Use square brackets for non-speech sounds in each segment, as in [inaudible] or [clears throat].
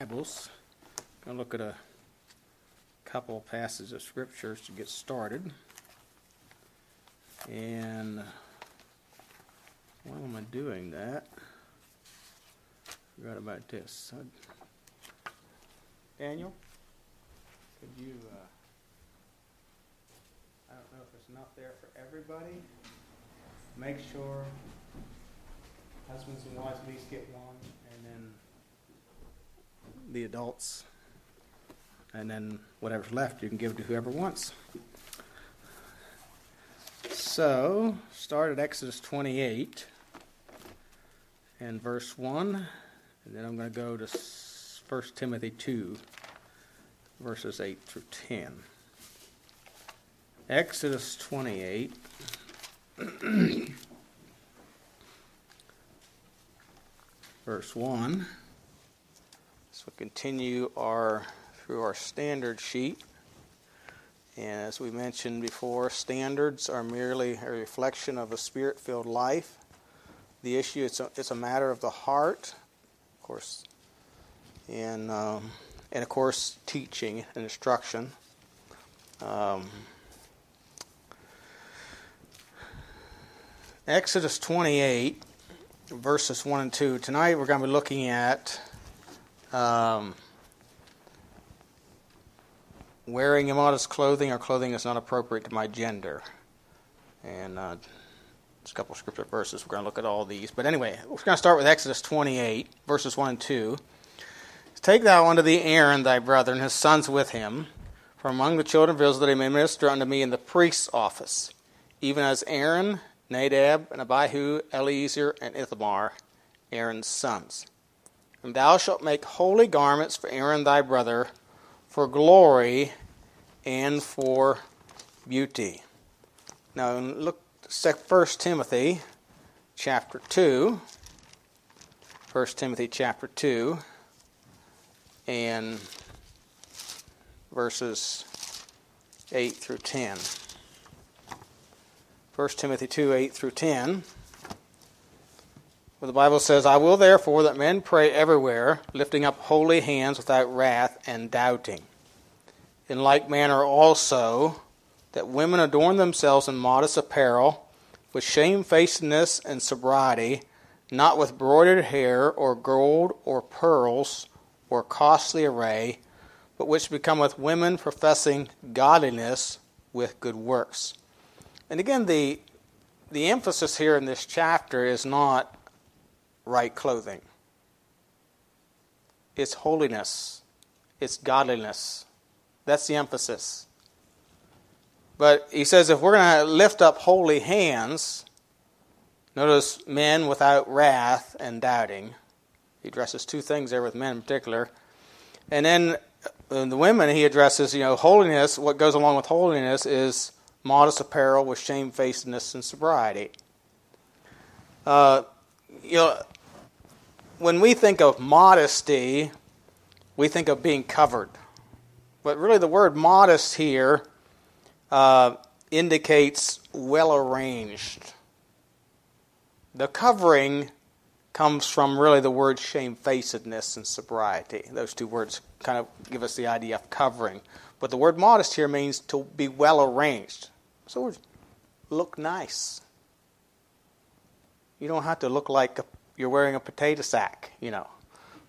Bibles. Going to look at a couple passages of scriptures to get started. And while am I doing that? Forgot about this. Daniel, could you? Uh, I don't know if it's not there for everybody. Make sure husbands and wives at least get one, and then the adults, and then whatever's left you can give to whoever wants. So, start at Exodus 28 and verse 1, and then I'm going to go to 1 Timothy 2, verses 8 through 10. Exodus 28. [clears throat] verse 1. So continue our through our standard sheet. And as we mentioned before, standards are merely a reflection of a spirit filled life. The issue it's a, it's a matter of the heart, of course, and um, and of course teaching and instruction. Um, Exodus 28, verses 1 and 2. Tonight we're going to be looking at um, wearing immodest clothing or clothing that's not appropriate to my gender. And uh, a couple of scripture verses. We're going to look at all these. But anyway, we're going to start with Exodus 28, verses 1 and 2. Take thou unto thee Aaron thy brother and his sons with him from among the children of Israel that he may minister unto me in the priest's office, even as Aaron, Nadab, and Abihu, Eleazar, and Ithamar, Aaron's sons. And thou shalt make holy garments for Aaron thy brother, for glory and for beauty. Now look 1 Timothy chapter 2. 1 Timothy chapter 2 and verses 8 through 10. 1 Timothy 2 8 through 10. The Bible says, I will therefore that men pray everywhere, lifting up holy hands without wrath and doubting. In like manner also, that women adorn themselves in modest apparel, with shamefacedness and sobriety, not with broidered hair, or gold, or pearls, or costly array, but which becometh women professing godliness with good works. And again, the, the emphasis here in this chapter is not right clothing. It's holiness, it's godliness. That's the emphasis. But he says if we're going to lift up holy hands, notice men without wrath and doubting. He addresses two things there with men in particular. And then uh, the women, he addresses, you know, holiness. What goes along with holiness is modest apparel with shamefacedness and sobriety. Uh, you know, when we think of modesty, we think of being covered. But really, the word modest here uh, indicates well arranged. The covering comes from really the word shamefacedness and sobriety. Those two words kind of give us the idea of covering. But the word modest here means to be well arranged. So look nice. You don't have to look like a you're wearing a potato sack, you know,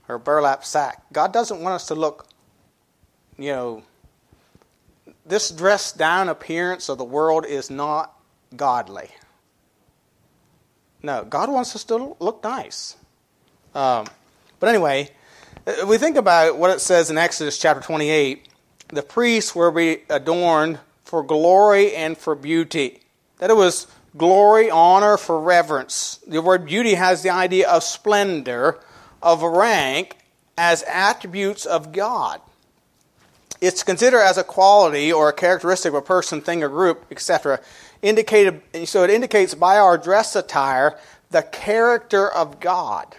or a burlap sack. God doesn't want us to look, you know, this dressed down appearance of the world is not godly. No, God wants us to look nice. Um, but anyway, we think about what it says in Exodus chapter 28 the priests were adorned for glory and for beauty. That it was glory, honor, for reverence. The word beauty has the idea of splendor, of rank, as attributes of God. It's considered as a quality or a characteristic of a person, thing, or group, etc. Indicated, so it indicates by our dress attire the character of God.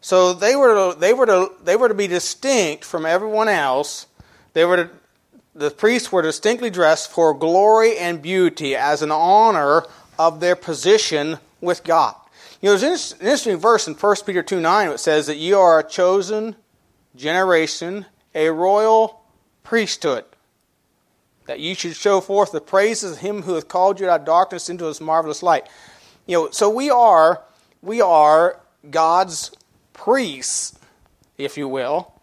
So they were to, they were to, they were to be distinct from everyone else. They were to the priests were distinctly dressed for glory and beauty as an honor of their position with God. You know, there's an interesting verse in 1 Peter 2 9 that says that you are a chosen generation, a royal priesthood, that you should show forth the praises of him who hath called you out of darkness into his marvelous light. You know, so we are we are God's priests, if you will.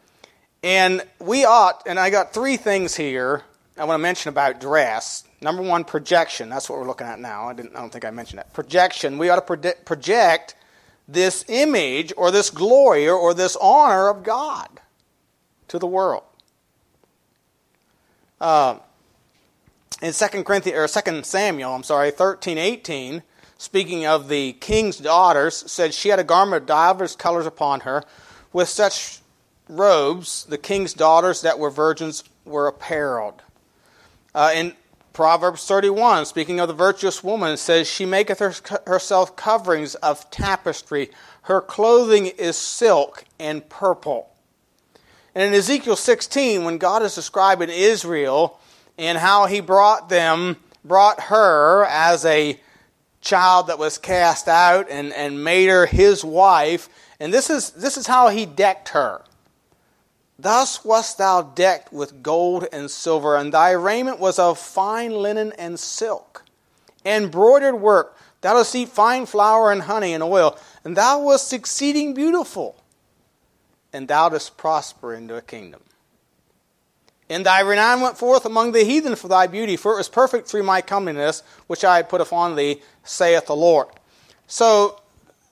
And we ought, and I got three things here I want to mention about dress. Number one, projection. That's what we're looking at now. I, didn't, I don't think I mentioned that. Projection. We ought to project this image or this glory or, or this honor of God to the world. Uh, in 2 Corinthians or 2 Samuel, I'm sorry, 13, 18, speaking of the king's daughters, said she had a garment of divers colors upon her. With such robes, the king's daughters that were virgins were apparelled. Uh, in Proverbs 31, speaking of the virtuous woman, says, She maketh her, herself coverings of tapestry. Her clothing is silk and purple. And in Ezekiel 16, when God is describing Israel and how he brought them, brought her as a child that was cast out and, and made her his wife, and this is, this is how he decked her. Thus wast thou decked with gold and silver, and thy raiment was of fine linen and silk, embroidered work. Thou dost eat fine flour and honey and oil, and thou wast exceeding beautiful, and thou dost prosper into a kingdom. And thy renown went forth among the heathen for thy beauty, for it was perfect through my comeliness, which I had put upon thee, saith the Lord. So,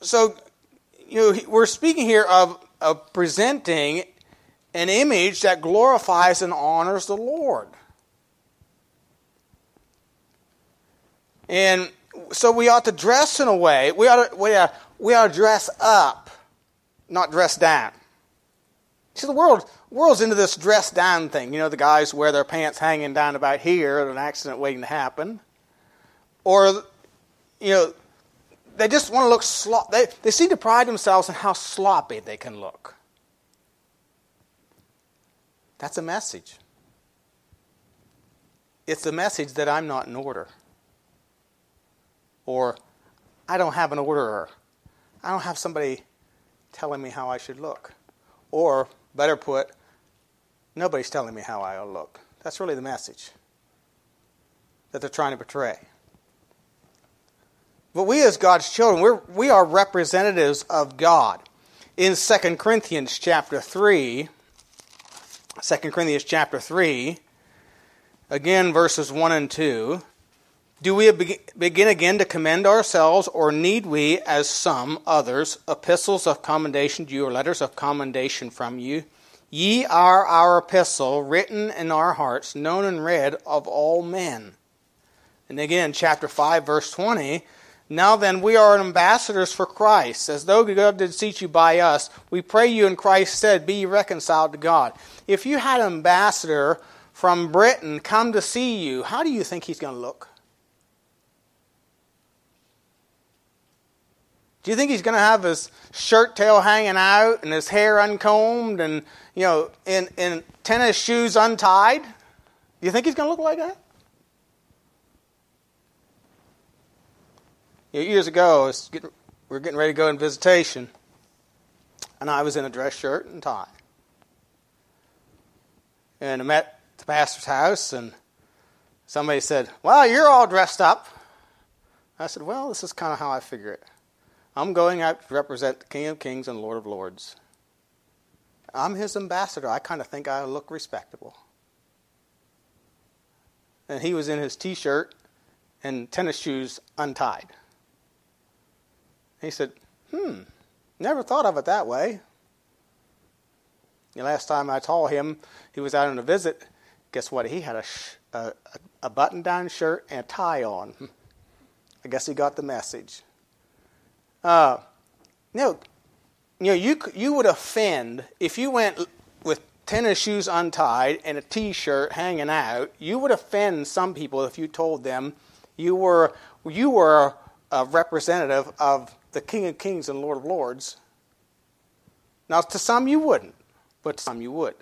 so you know, we're speaking here of, of presenting an image that glorifies and honors the Lord. And so we ought to dress in a way, we ought to, we ought, we ought to dress up, not dress down. See, the world, world's into this dress down thing. You know, the guys wear their pants hanging down about here at an accident waiting to happen. Or, you know, they just want to look slop. They, they seem to pride themselves in how sloppy they can look. That's a message. It's a message that I'm not in order. Or I don't have an orderer. I don't have somebody telling me how I should look. Or, better put, nobody's telling me how I look. That's really the message that they're trying to portray. But we, as God's children, we're, we are representatives of God. In 2 Corinthians chapter 3, 2 Corinthians chapter 3, again, verses 1 and 2. Do we begin again to commend ourselves, or need we, as some others, epistles of commendation to you, or letters of commendation from you? Ye are our epistle, written in our hearts, known and read of all men. And again, chapter 5, verse 20. Now then, we are ambassadors for Christ, as though God did seat you by us. We pray you in Christ's stead, be reconciled to God. If you had an ambassador from Britain come to see you, how do you think he's going to look? Do you think he's going to have his shirt tail hanging out and his hair uncombed and, you know, in, in tennis shoes untied? Do you think he's going to look like that? You know, years ago, getting, we were getting ready to go on visitation, and I was in a dress shirt and tie. And I met the pastor's house, and somebody said, Well, you're all dressed up. I said, Well, this is kind of how I figure it. I'm going out to represent the King of Kings and Lord of Lords. I'm his ambassador. I kind of think I look respectable. And he was in his t shirt and tennis shoes untied. He said, Hmm, never thought of it that way. The last time I saw him, he was out on a visit. Guess what? He had a, sh- a, a button down shirt and a tie on. [laughs] I guess he got the message. Uh, you you know, you you would offend if you went with tennis shoes untied and a T-shirt hanging out. You would offend some people if you told them you were you were a representative of the King of Kings and Lord of Lords. Now, to some you wouldn't, but to some you would.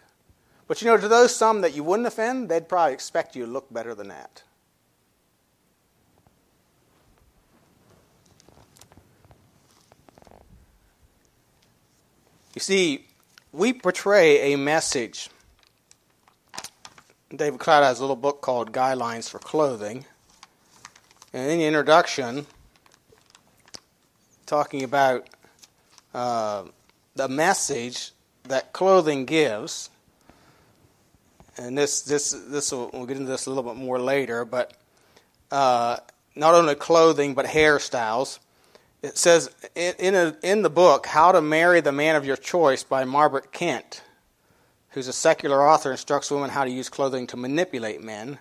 But you know, to those some that you wouldn't offend, they'd probably expect you to look better than that. You see, we portray a message. David Cloud has a little book called Guidelines for Clothing. And in the introduction, talking about uh, the message that clothing gives, and this this this will, we'll get into this a little bit more later, but uh, not only clothing but hairstyles. It says in in, a, in the book "How to Marry the Man of Your Choice" by Margaret Kent, who's a secular author, instructs women how to use clothing to manipulate men.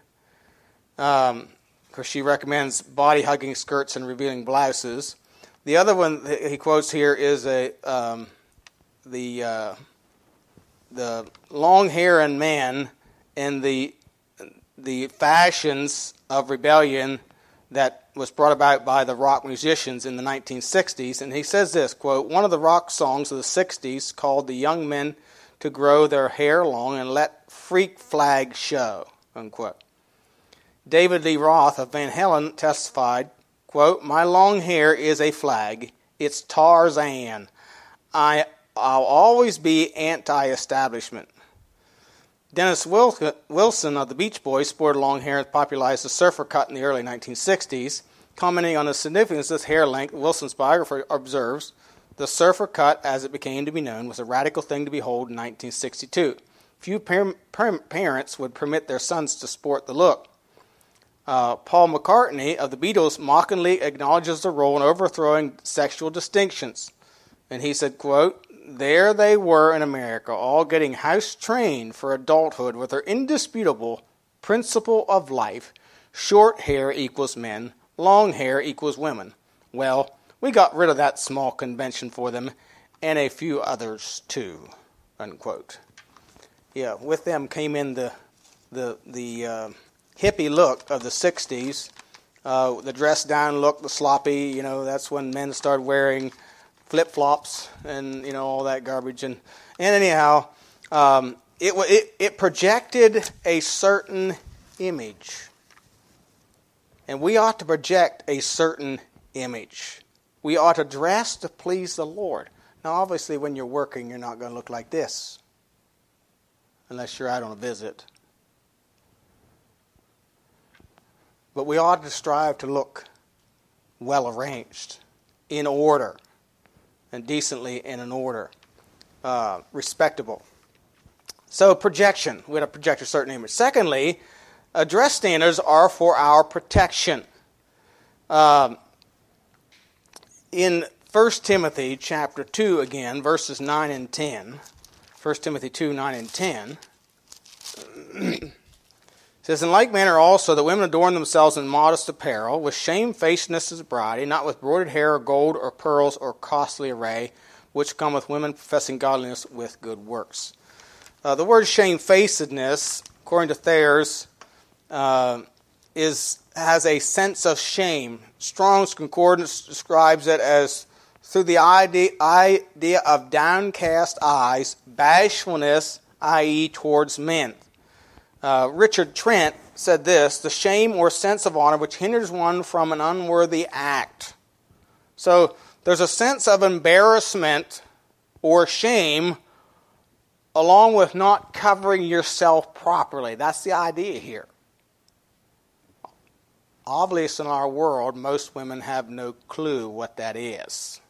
Um, because she recommends body hugging skirts and revealing blouses. The other one he quotes here is a um, the uh, the long hair and man and the the fashions of rebellion that was brought about by the rock musicians in the 1960s. And he says this quote, One of the rock songs of the 60s called the young men to grow their hair long and let freak flag show. Unquote. David Lee Roth of Van Halen testified, quote, My long hair is a flag. It's Tarzan. I, I'll always be anti establishment. Dennis Wilson of the Beach Boys sported long hair and popularized the surfer cut in the early 1960s. Commenting on the significance of this hair length, Wilson's biographer observes the surfer cut, as it became to be known, was a radical thing to behold in 1962. Few par- par- parents would permit their sons to sport the look. Uh, Paul McCartney of the Beatles mockingly acknowledges the role in overthrowing sexual distinctions. And he said, quote, there they were in America, all getting house trained for adulthood with their indisputable principle of life short hair equals men, long hair equals women. Well, we got rid of that small convention for them and a few others too. Unquote. Yeah, with them came in the the the uh, hippie look of the '60s, uh, the dress down look, the sloppy. You know, that's when men started wearing flip flops and you know all that garbage. And and anyhow, um, it, it it projected a certain image, and we ought to project a certain image. We ought to dress to please the Lord. Now, obviously, when you're working, you're not going to look like this, unless you're out on a visit. But we ought to strive to look well arranged, in order and decently in order, uh, respectable. So, projection. We had to project a certain image. Secondly, dress standards are for our protection. Um, in 1 Timothy chapter 2 again, verses 9 and 10, 1 Timothy 2, 9 and 10, [clears throat] says, In like manner also, that women adorn themselves in modest apparel, with shamefacedness as a bride, not with broidered hair, or gold, or pearls, or costly array, which cometh women professing godliness with good works. Uh, the word shamefacedness, according to Thayer's, uh, is has a sense of shame. Strong's Concordance describes it as through the idea, idea of downcast eyes, bashfulness, i.e., towards men. Uh, Richard Trench said this the shame or sense of honor which hinders one from an unworthy act. So there's a sense of embarrassment or shame along with not covering yourself properly. That's the idea here. Obviously, in our world, most women have no clue what that is.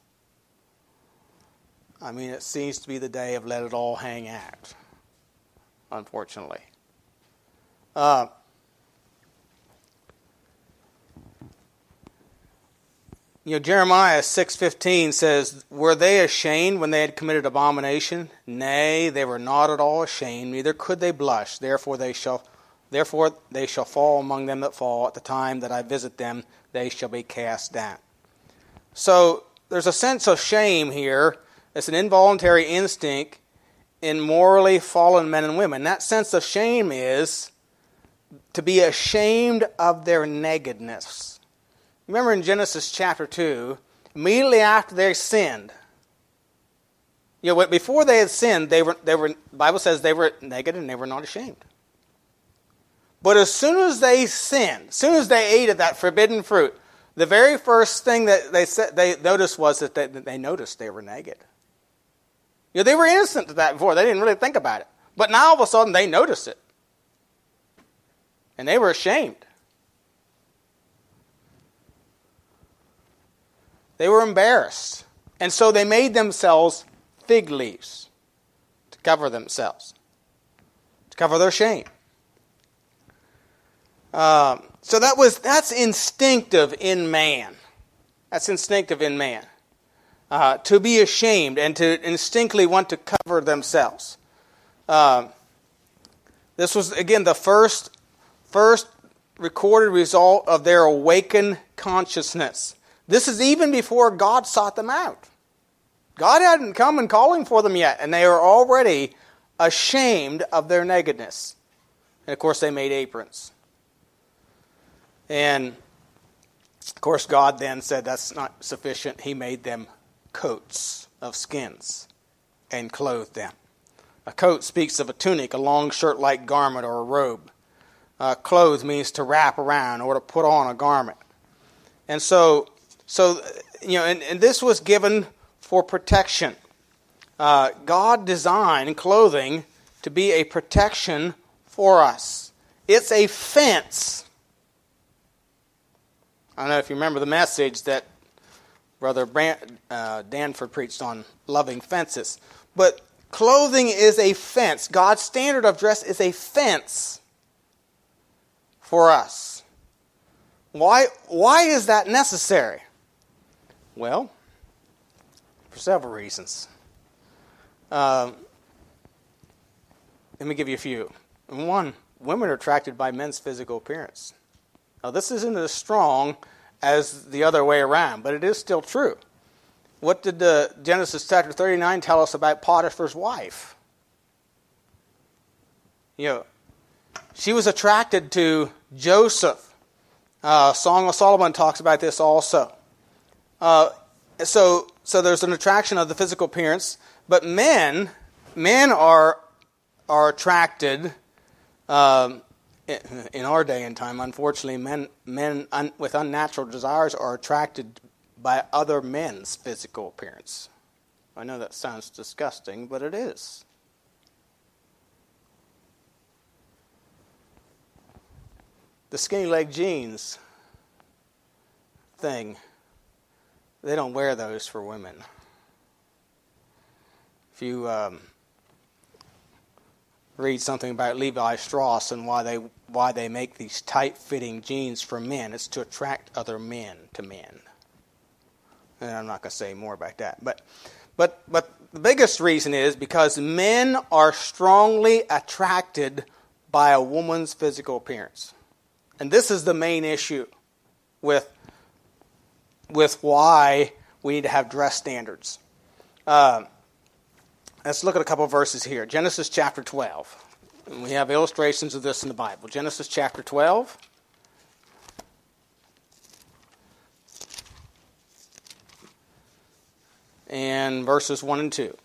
I mean, it seems to be the day of let it all hang out, unfortunately. Uh, you know, Jeremiah 6:15 says, "Were they ashamed when they had committed abomination? Nay, they were not at all ashamed, neither could they blush. Therefore they shall therefore they shall fall among them that fall. At the time that I visit them, they shall be cast down." So, there's a sense of shame here. It's an involuntary instinct in morally fallen men and women. That sense of shame is to be ashamed of their nakedness. Remember in Genesis chapter 2, immediately after they sinned, you know, before they had sinned, they were, they were, the Bible says they were naked and they were not ashamed. But as soon as they sinned, as soon as they ate of that forbidden fruit, the very first thing that they said, they noticed was that they, that they noticed they were naked. You know, they were innocent to that before. They didn't really think about it. But now all of a sudden they noticed it. And they were ashamed. They were embarrassed. And so they made themselves fig leaves to cover themselves, to cover their shame. Um, so that was that's instinctive in man. That's instinctive in man. Uh, to be ashamed and to instinctively want to cover themselves. Um, this was again the first first recorded result of their awakened consciousness. This is even before God sought them out. God hadn't come and calling for them yet, and they were already ashamed of their nakedness. And of course, they made aprons. And of course, God then said that's not sufficient. He made them coats of skins and clothed them. A coat speaks of a tunic, a long shirt like garment, or a robe. Uh, clothes means to wrap around or to put on a garment. And so, so you know, and, and this was given for protection. Uh, God designed clothing to be a protection for us. It's a fence. I don't know if you remember the message that Brother Brand, uh, Danford preached on loving fences. But clothing is a fence. God's standard of dress is a fence for us. Why, why is that necessary? Well, for several reasons. Uh, let me give you a few. One, women are attracted by men's physical appearance. Now, this isn't as strong as the other way around, but it is still true. What did uh, Genesis chapter 39 tell us about Potiphar's wife? You know, she was attracted to Joseph. Uh, Song of Solomon talks about this also. Uh, so so there's an attraction of the physical appearance, but men men are are attracted um, in our day and time. Unfortunately, men men un, with unnatural desires are attracted by other men's physical appearance. I know that sounds disgusting, but it is. The skinny leg jeans thing they don't wear those for women. If you um, read something about Levi Strauss and why they why they make these tight-fitting jeans for men, it's to attract other men to men. And I'm not going to say more about that, but but but the biggest reason is because men are strongly attracted by a woman's physical appearance. And this is the main issue with with why we need to have dress standards. Uh, let's look at a couple verses here. Genesis chapter 12. And we have illustrations of this in the Bible. Genesis chapter 12. And verses 1 and 2.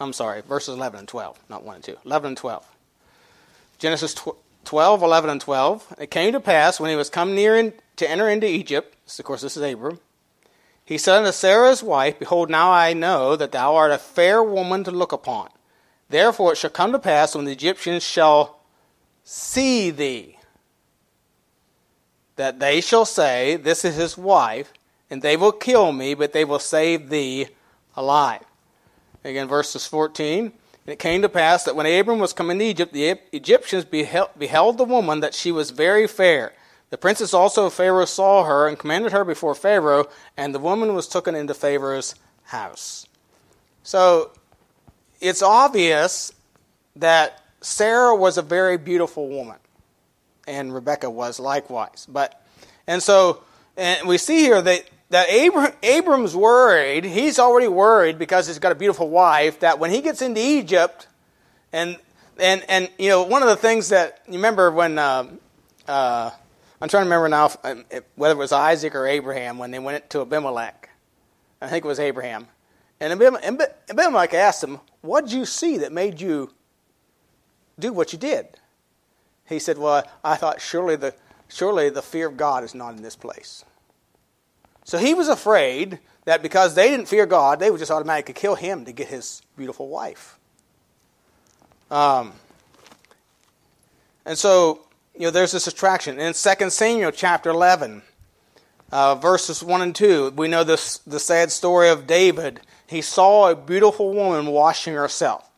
I'm sorry, verses 11 and 12, not 1 and 2. 11 and 12. Genesis 12, 11 and 12. It came to pass when he was come near in, to enter into Egypt, of course, this is Abram, he said unto Sarah his wife, Behold, now I know that thou art a fair woman to look upon. Therefore it shall come to pass when the Egyptians shall see thee, that they shall say, This is his wife, and they will kill me, but they will save thee alive. Again, verses 14. And it came to pass that when Abram was come into Egypt, the Egyptians beheld, beheld the woman that she was very fair. The princess also of Pharaoh saw her and commanded her before Pharaoh, and the woman was taken into Pharaoh's house. So it's obvious that Sarah was a very beautiful woman, and Rebecca was likewise. But and so and we see here that that Abram, Abram's worried. He's already worried because he's got a beautiful wife. That when he gets into Egypt, and and and you know one of the things that you remember when. Uh, uh, I'm trying to remember now if, um, whether it was Isaac or Abraham when they went to Abimelech. I think it was Abraham. And Abimelech asked him, What did you see that made you do what you did? He said, Well, I thought surely the, surely the fear of God is not in this place. So he was afraid that because they didn't fear God, they would just automatically kill him to get his beautiful wife. Um, and so, you know, there's this attraction. In 2 Samuel chapter 11, uh, verses 1 and 2, we know this, the sad story of David. He saw a beautiful woman washing herself.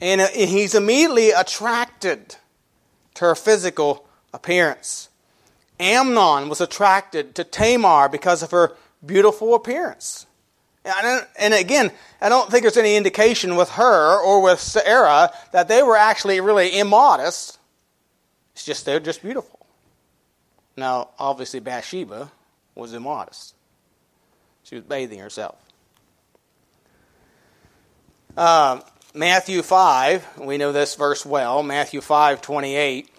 And uh, he's immediately attracted to her physical appearance. Amnon was attracted to Tamar because of her beautiful appearance. And again, I don't think there's any indication with her or with Sarah that they were actually really immodest. It's just they're just beautiful. Now, obviously, Bathsheba was immodest. She was bathing herself. Uh, Matthew 5, we know this verse well. Matthew 5, 28.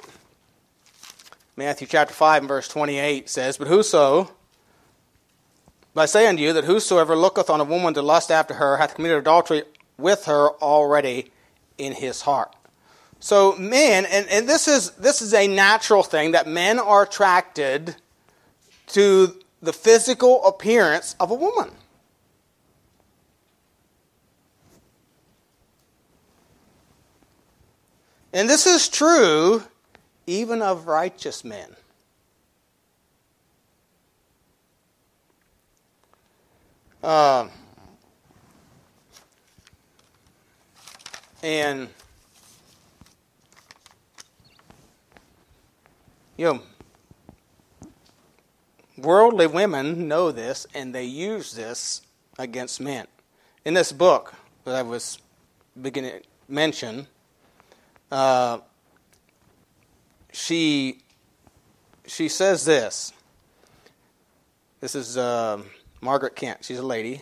Matthew chapter 5 and verse 28 says, But whoso, but I say unto you that whosoever looketh on a woman to lust after her hath committed adultery with her already in his heart. So men, and, and this is this is a natural thing that men are attracted to the physical appearance of a woman. And this is true even of righteous men. Uh, and you know, worldly women know this and they use this against men. In this book that I was beginning to mention, uh, she she says this. This is uh, Margaret Kent. She's a lady.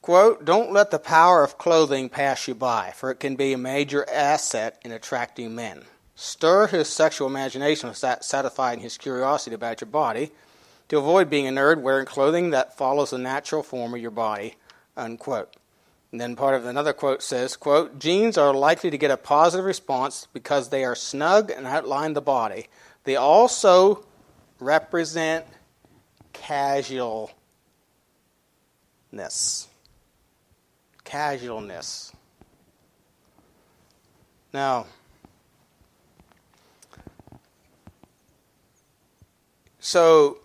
Quote, don't let the power of clothing pass you by, for it can be a major asset in attracting men. Stir his sexual imagination with satisfying his curiosity about your body to avoid being a nerd wearing clothing that follows the natural form of your body. Unquote. And then part of another quote says, quote, jeans are likely to get a positive response because they are snug and outline the body. They also represent casualness. Casualness. Now, so,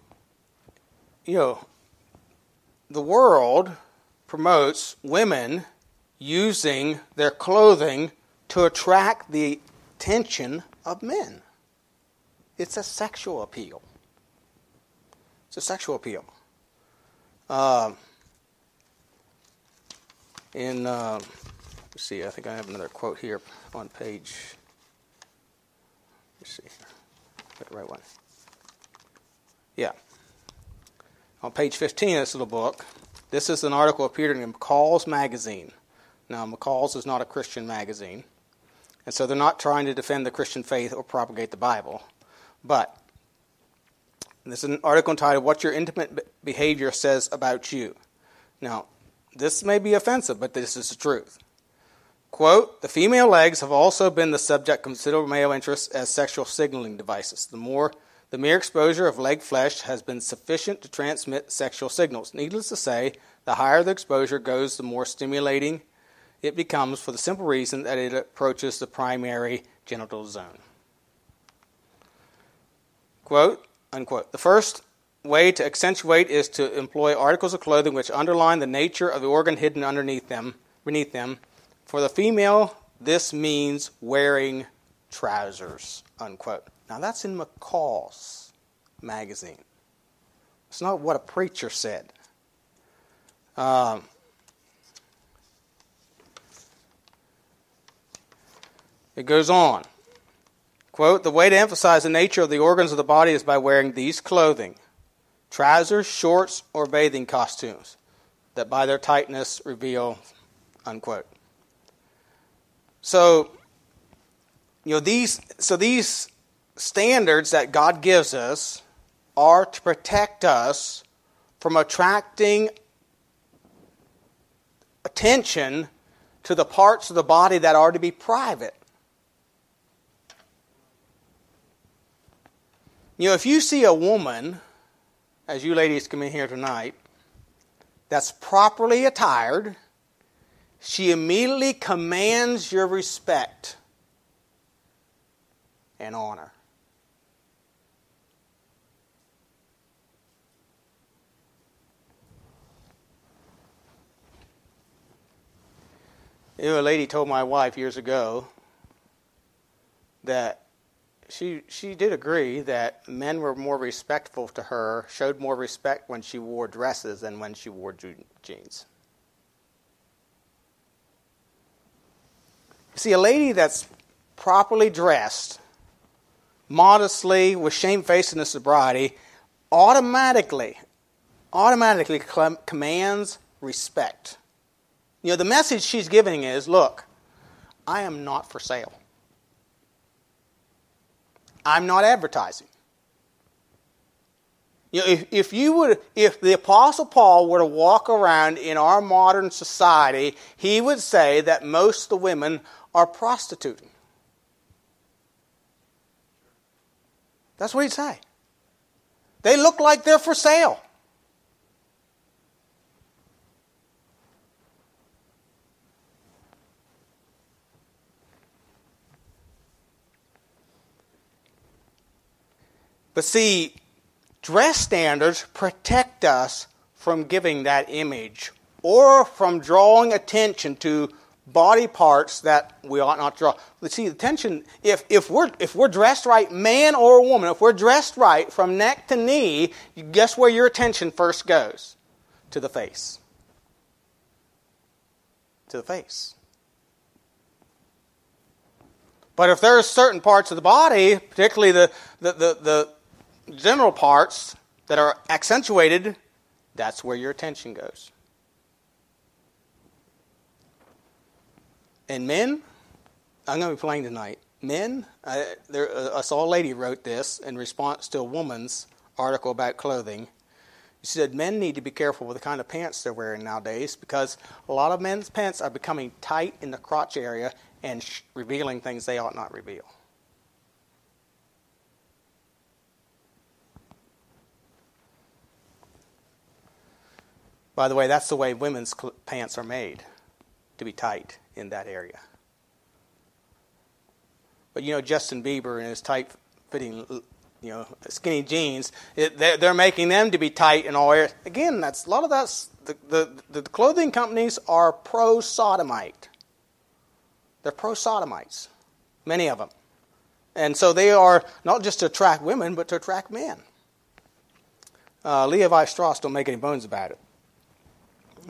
you know, the world promotes women using their clothing to attract the attention of men. It's a sexual appeal. It's a sexual appeal. Uh, in, uh, let's see, I think I have another quote here on page. Let's see. Got the right one. Yeah. On page 15 of this little book, this is an article appeared in McCall's magazine. Now, McCall's is not a Christian magazine, and so they're not trying to defend the Christian faith or propagate the Bible. But this is an article entitled What Your Intimate Behavior Says About You. Now, this may be offensive, but this is the truth. Quote, the female legs have also been the subject of considerable male interest as sexual signaling devices. The more the mere exposure of leg flesh has been sufficient to transmit sexual signals. Needless to say, the higher the exposure goes, the more stimulating it becomes for the simple reason that it approaches the primary genital zone. Quote, unquote. The first way to accentuate is to employ articles of clothing which underline the nature of the organ hidden underneath them, beneath them. For the female, this means wearing trousers, unquote. Now, that's in McCall's magazine. It's not what a preacher said. Um, it goes on. Quote, the way to emphasize the nature of the organs of the body is by wearing these clothing trousers, shorts, or bathing costumes that by their tightness reveal, unquote. So, you know, these, so these standards that God gives us are to protect us from attracting attention to the parts of the body that are to be private. You know, if you see a woman as you ladies come in here tonight, that's properly attired, she immediately commands your respect and honor. You know, a lady told my wife years ago that she she did agree that men were more respectful to her, showed more respect when she wore dresses than when she wore jeans. See, a lady that's properly dressed, modestly, with shamefacedness and sobriety, automatically, automatically commands respect. You know, the message she's giving is look, I am not for sale. I'm not advertising. You know, if, if you would, if the Apostle Paul were to walk around in our modern society, he would say that most of the women are prostituting. That's what he'd say. They look like they're for sale. But see, dress standards protect us from giving that image or from drawing attention to body parts that we ought not draw. Let's see, attention, if, if, we're, if we're dressed right, man or woman, if we're dressed right from neck to knee, guess where your attention first goes? To the face. To the face. But if there are certain parts of the body, particularly the, the, the, the general parts that are accentuated, that's where your attention goes. And men, I'm going to be playing tonight. Men, I, there, I saw a lady wrote this in response to a woman's article about clothing. She said men need to be careful with the kind of pants they're wearing nowadays because a lot of men's pants are becoming tight in the crotch area and sh- revealing things they ought not reveal. By the way, that's the way women's cl- pants are made to be tight in that area. But you know, Justin Bieber and his tight fitting, you know, skinny jeans, it, they're, they're, making them to be tight in all areas. Again, that's a lot of that's the, the, the clothing companies are pro sodomite. They're pro sodomites, many of them. And so they are not just to attract women, but to attract men. Uh, Levi Strauss don't make any bones about it.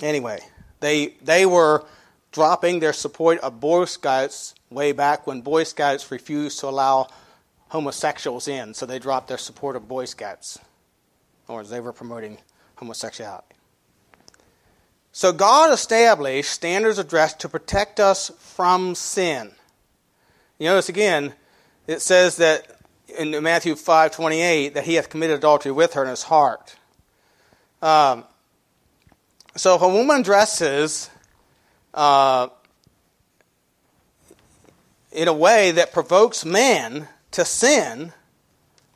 Anyway, they they were dropping their support of Boy Scouts way back when Boy Scouts refused to allow homosexuals in, so they dropped their support of Boy Scouts, or they were promoting homosexuality. So God established standards of dress to protect us from sin. You notice again, it says that in Matthew 5:28 that he hath committed adultery with her in his heart. Um, so if a woman dresses uh, in a way that provokes men to sin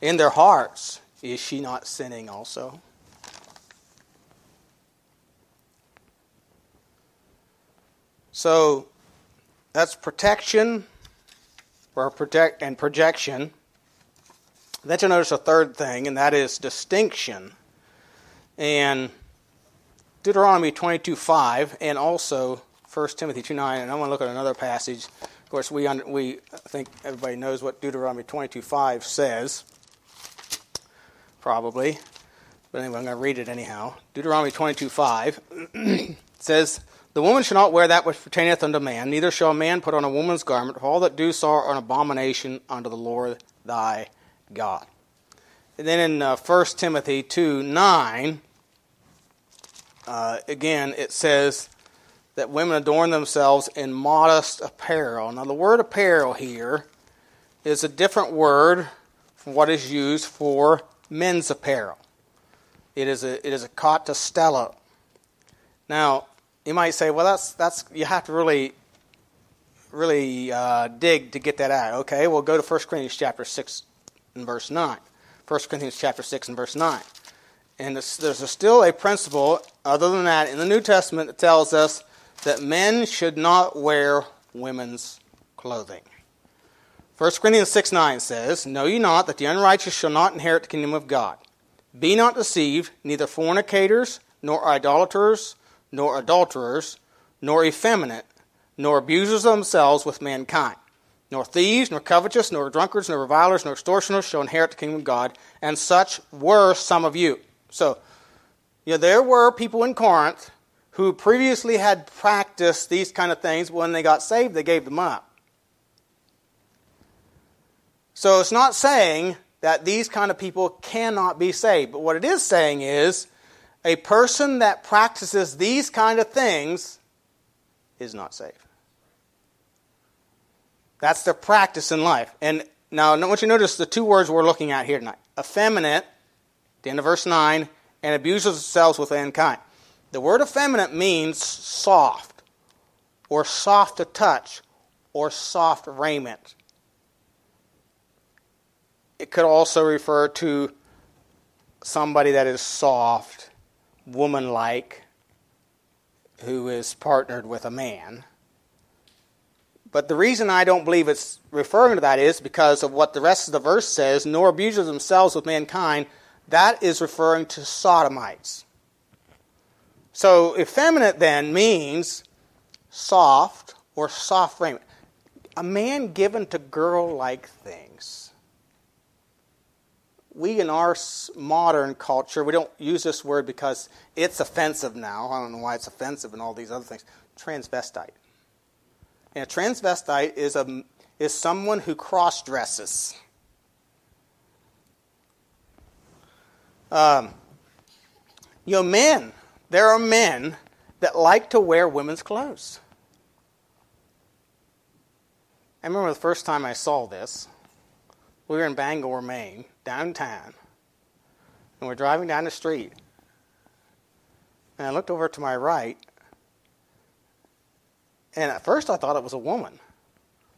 in their hearts, is she not sinning also? So that's protection or protect and projection. Then you notice a third thing, and that is distinction. And Deuteronomy 22:5 and also 1 Timothy 2:9 and I want to look at another passage. Of course, we we think everybody knows what Deuteronomy 22:5 says. Probably. But anyway, I'm going to read it anyhow. Deuteronomy 22:5 [clears throat] says, "The woman shall not wear that which pertaineth unto man, neither shall a man put on a woman's garment, for all that do so are an abomination unto the Lord thy God." And then in uh, 1 Timothy 2 9, uh, again, it says that women adorn themselves in modest apparel. Now, the word apparel here is a different word from what is used for men's apparel. It is a, it is a katastello. Now, you might say, well, that's, that's you have to really, really uh, dig to get that out. Okay, well, go to 1 Corinthians chapter 6 and verse 9. 1 Corinthians chapter 6 and verse 9. And there's still a principle, other than that, in the New Testament that tells us that men should not wear women's clothing. 1 Corinthians 6 9 says, Know ye not that the unrighteous shall not inherit the kingdom of God? Be not deceived, neither fornicators, nor idolaters, nor adulterers, nor effeminate, nor abusers of themselves with mankind, nor thieves, nor covetous, nor drunkards, nor revilers, nor extortioners shall inherit the kingdom of God, and such were some of you. So, you know, there were people in Corinth who previously had practiced these kind of things. When they got saved, they gave them up. So it's not saying that these kind of people cannot be saved. But what it is saying is a person that practices these kind of things is not saved. That's their practice in life. And now I want you to notice the two words we're looking at here tonight. Effeminate, the end of verse 9, and abuses themselves with mankind. The word effeminate means soft, or soft to touch, or soft raiment. It could also refer to somebody that is soft, woman like, who is partnered with a man. But the reason I don't believe it's referring to that is because of what the rest of the verse says, nor abuses themselves with mankind. That is referring to sodomites. So, effeminate then means soft or soft raiment. A man given to girl like things we in our modern culture, we don't use this word because it's offensive now. I don't know why it's offensive and all these other things. Transvestite. And a transvestite is, a, is someone who cross dresses. Um, you know, men, there are men that like to wear women's clothes. I remember the first time I saw this. We were in Bangor, Maine downtown, and we're driving down the street. And I looked over to my right, and at first I thought it was a woman,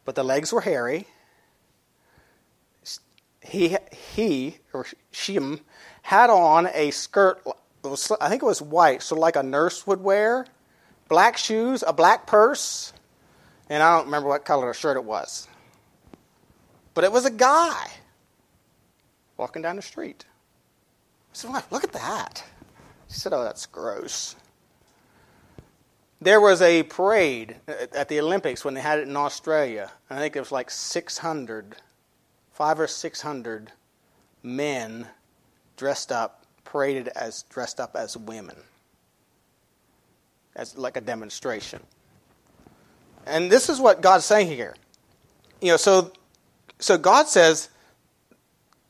but the legs were hairy. He, he or she had on a skirt, I think it was white, so like a nurse would wear, black shoes, a black purse, and I don't remember what color of shirt it was. But it was a guy walking down the street. I said, look at that. She said, oh, that's gross. There was a parade at the Olympics when they had it in Australia. I think it was like 600, five or 600 men dressed up, paraded as dressed up as women, as like a demonstration. And this is what God's saying here. You know, so so God says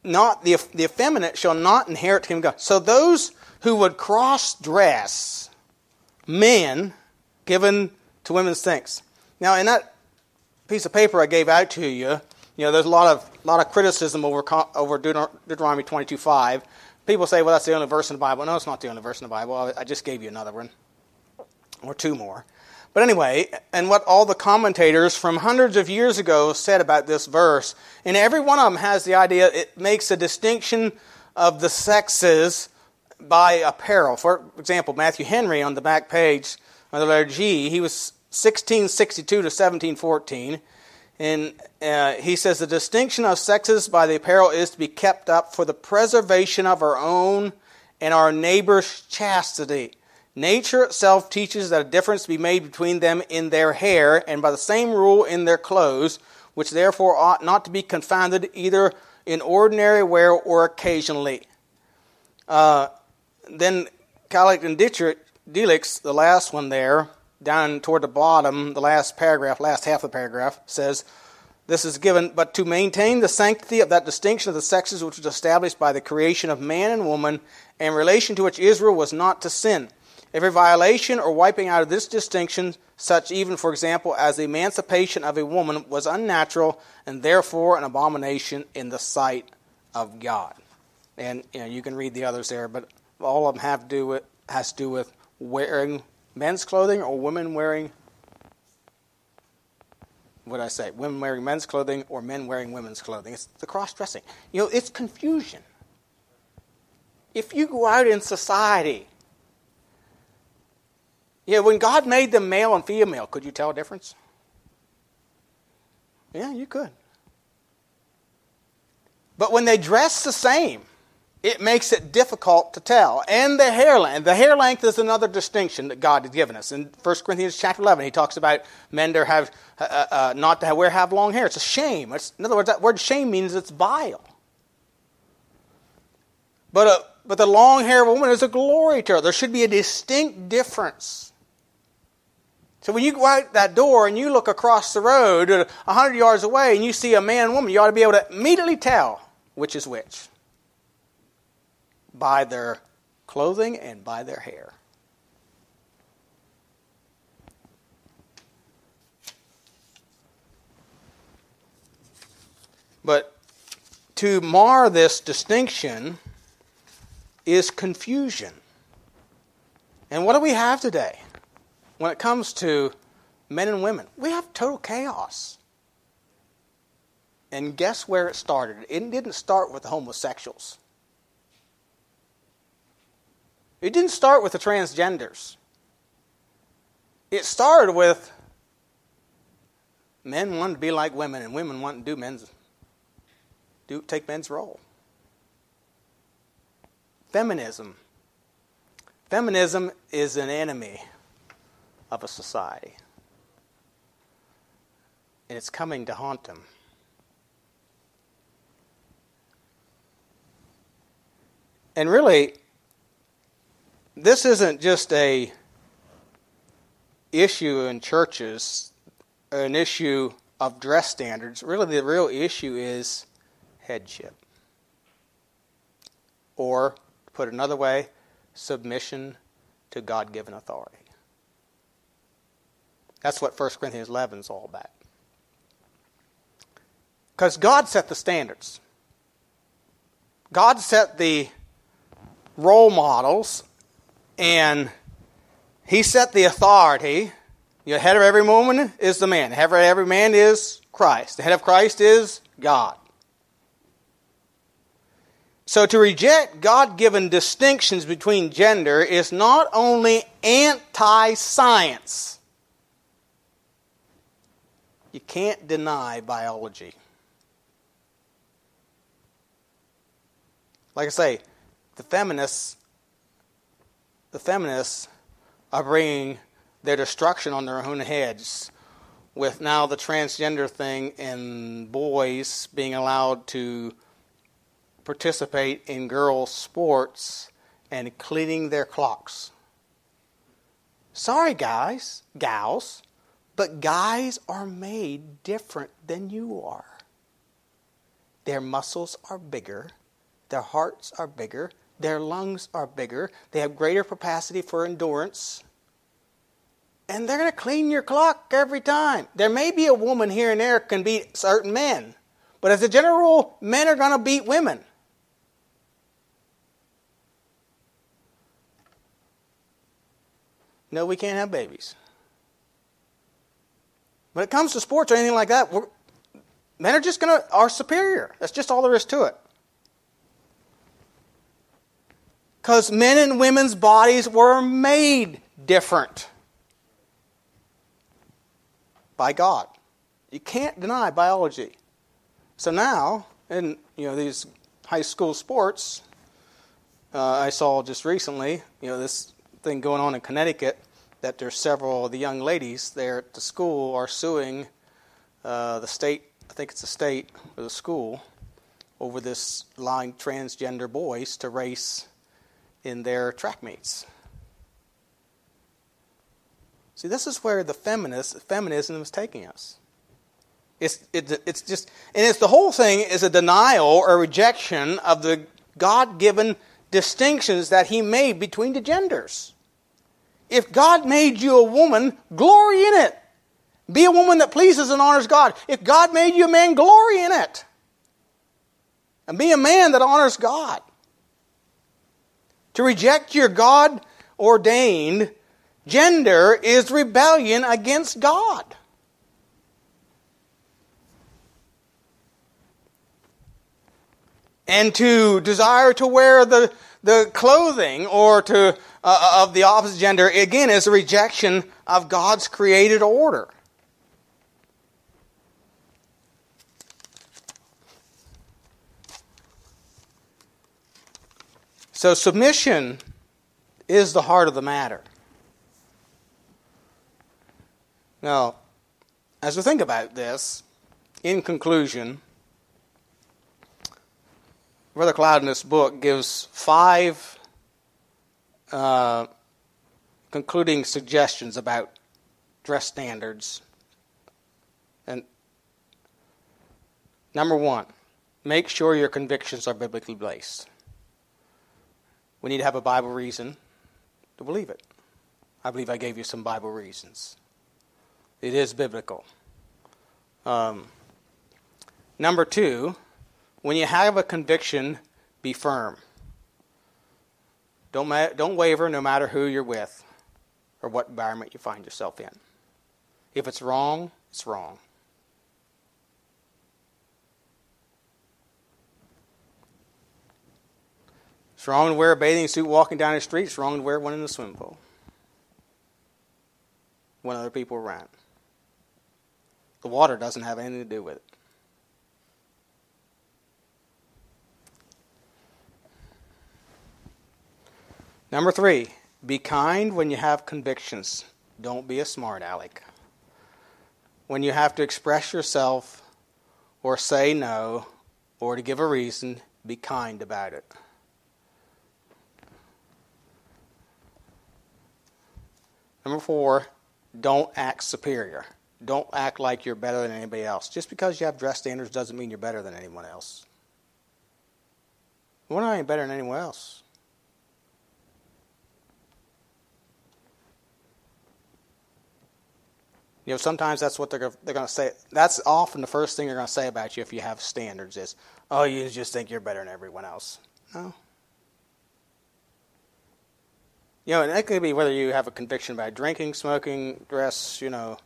not the, the effeminate shall not inherit the kingdom of God. So those who would cross dress men given to women's things. Now in that piece of paper I gave out to you, you know, there's a lot of lot of criticism over over Deuteronomy 22:5. People say, well, that's the only verse in the Bible. No, it's not the only verse in the Bible. I just gave you another one, or two more. But anyway, and what all the commentators from hundreds of years ago said about this verse, and every one of them has the idea it makes a distinction of the sexes by apparel. For example, Matthew Henry on the back page on the letter G, he was 1662 to 1714. And uh, he says the distinction of sexes by the apparel is to be kept up for the preservation of our own and our neighbor's chastity. Nature itself teaches that a difference be made between them in their hair, and by the same rule in their clothes, which therefore ought not to be confounded either in ordinary wear or occasionally. Uh, then Keil and Delitzsch, the last one there, down toward the bottom, the last paragraph, last half of the paragraph, says, This is given, but to maintain the sanctity of that distinction of the sexes which was established by the creation of man and woman, in relation to which Israel was not to sin. Every violation or wiping out of this distinction, such even, for example, as the emancipation of a woman, was unnatural and therefore an abomination in the sight of God. And you know, you can read the others there, but all of them have to do with has to do with wearing men's clothing or women wearing what I say, women wearing men's clothing or men wearing women's clothing. It's the cross dressing. You know, it's confusion. If you go out in society, yeah, when God made them male and female, could you tell a difference? Yeah, you could. But when they dress the same, it makes it difficult to tell. And the hair length. The hair length is another distinction that God has given us. In 1 Corinthians chapter 11, he talks about men to have, uh, uh, uh, not to have, wear have long hair. It's a shame. It's, in other words, that word shame means it's vile. But, but the long hair of a woman is a glory to her. There should be a distinct difference. So when you go out that door and you look across the road 100 yards away and you see a man and woman, you ought to be able to immediately tell which is which by their clothing and by their hair. But to mar this distinction is confusion. And what do we have today? when it comes to men and women, we have total chaos. And guess where it started? It didn't start with the homosexuals. It didn't start with the transgenders. It started with men wanting to be like women and women wanting to do men's do take men's role. Feminism. Feminism is an enemy of a society. And it's coming to haunt them. And really, this isn't just a issue in churches, an issue of dress standards. Really, the real issue is headship. Or, put another way, submission to God given authority. That's what 1 Corinthians 11 is all about. Because God set the standards. God set the role models and He set the authority. The head of every woman is the man. The head of every man is Christ. The head of Christ is God. So to reject God given distinctions between gender is not only anti science you can't deny biology. Like I say, the feminists, the feminists are bringing their destruction on their own heads with now the transgender thing and boys being allowed to participate in girls' sports and cleaning their clocks. Sorry, guys, gals, but guys are made different than you are. Their muscles are bigger, their hearts are bigger, their lungs are bigger, they have greater capacity for endurance. And they're going to clean your clock every time. There may be a woman here and there can beat certain men, but as a general rule, men are going to beat women. No, we can't have babies. When it comes to sports or anything like that, men are just going to are superior. That's just all there is to it. Because men and women's bodies were made different by God. You can't deny biology. So now, in you know these high school sports, uh, I saw just recently, you know, this thing going on in Connecticut that there's several of the young ladies there at the school are suing uh, the state, I think it's the state or the school, over this allowing transgender boys to race in their track meets. See, this is where the feminist, feminism is taking us. It's, it, it's just, and it's the whole thing is a denial or rejection of the God given distinctions that He made between the genders. If God made you a woman, glory in it. Be a woman that pleases and honors God. If God made you a man, glory in it. And be a man that honors God. To reject your God ordained gender is rebellion against God. And to desire to wear the the clothing or to uh, of the opposite gender again is a rejection of God's created order. So submission is the heart of the matter. Now, as we think about this, in conclusion, Brother Cloud in this book gives five uh, concluding suggestions about dress standards. And number one, make sure your convictions are biblically based. We need to have a Bible reason to believe it. I believe I gave you some Bible reasons. It is biblical. Um, number two, when you have a conviction, be firm. Don't, ma- don't waver no matter who you're with or what environment you find yourself in. If it's wrong, it's wrong. It's wrong to wear a bathing suit walking down the street. It's wrong to wear one in the swimming pool when other people are around. The water doesn't have anything to do with it. Number three, be kind when you have convictions. Don't be a smart aleck. When you have to express yourself or say no or to give a reason, be kind about it. Number four, don't act superior. Don't act like you're better than anybody else. Just because you have dress standards doesn't mean you're better than anyone else. We're not any better than anyone else. You know, sometimes that's what they're they're going to say. That's often the first thing they're going to say about you if you have standards is, "Oh, you just think you're better than everyone else." No, You know, and that could be whether you have a conviction about drinking, smoking, dress, you know,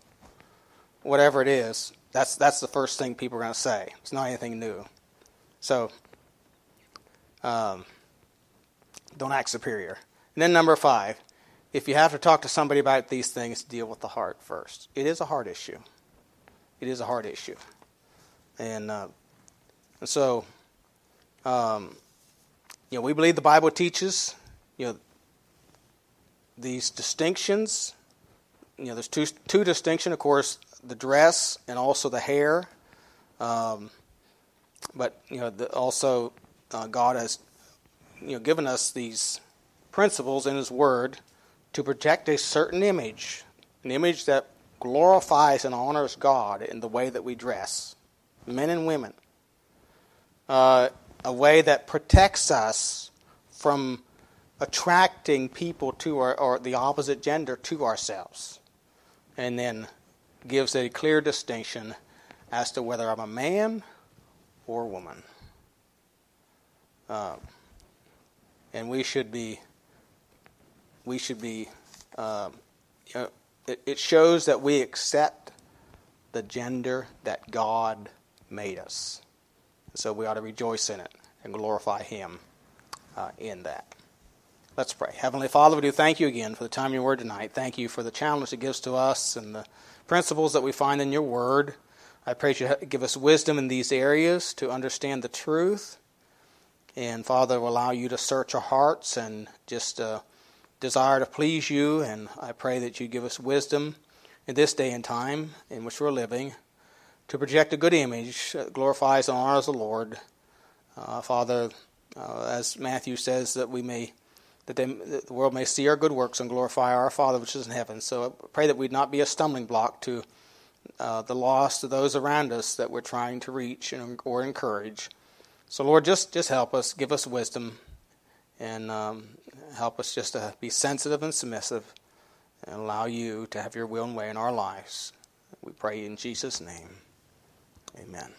whatever it is. That's that's the first thing people are going to say. It's not anything new. So, um, don't act superior. And then number five, if you have to talk to somebody about these things, deal with the heart first. It is a heart issue. It is a heart issue, and uh, and so, um, you know, we believe the Bible teaches, you know these distinctions. You know, there's two two distinction, of course, the dress and also the hair. Um, but you know, the, also uh, God has you know given us these principles in His Word to protect a certain image, an image that glorifies and honors God in the way that we dress, men and women. Uh, a way that protects us from attracting people to our, or the opposite gender to ourselves. And then gives a clear distinction as to whether I'm a man or a woman. Uh, and we should be, we should be, um, you know, it, it shows that we accept the gender that God made us. So we ought to rejoice in it and glorify Him uh, in that. Let's pray. Heavenly Father, we do thank you again for the time your word tonight. Thank you for the challenge it gives to us and the principles that we find in your word. I pray you give us wisdom in these areas to understand the truth. And Father, allow you to search our hearts and just uh, desire to please you. And I pray that you give us wisdom in this day and time in which we're living to project a good image that glorifies and honors the Lord. Uh, Father, uh, as Matthew says, that we may that, they, that the world may see our good works and glorify our Father which is in heaven. So I pray that we'd not be a stumbling block to uh, the lost of those around us that we're trying to reach and, or encourage. So Lord, just just help us, give us wisdom, and um, help us just to be sensitive and submissive, and allow you to have your will and way in our lives. We pray in Jesus' name. Amen.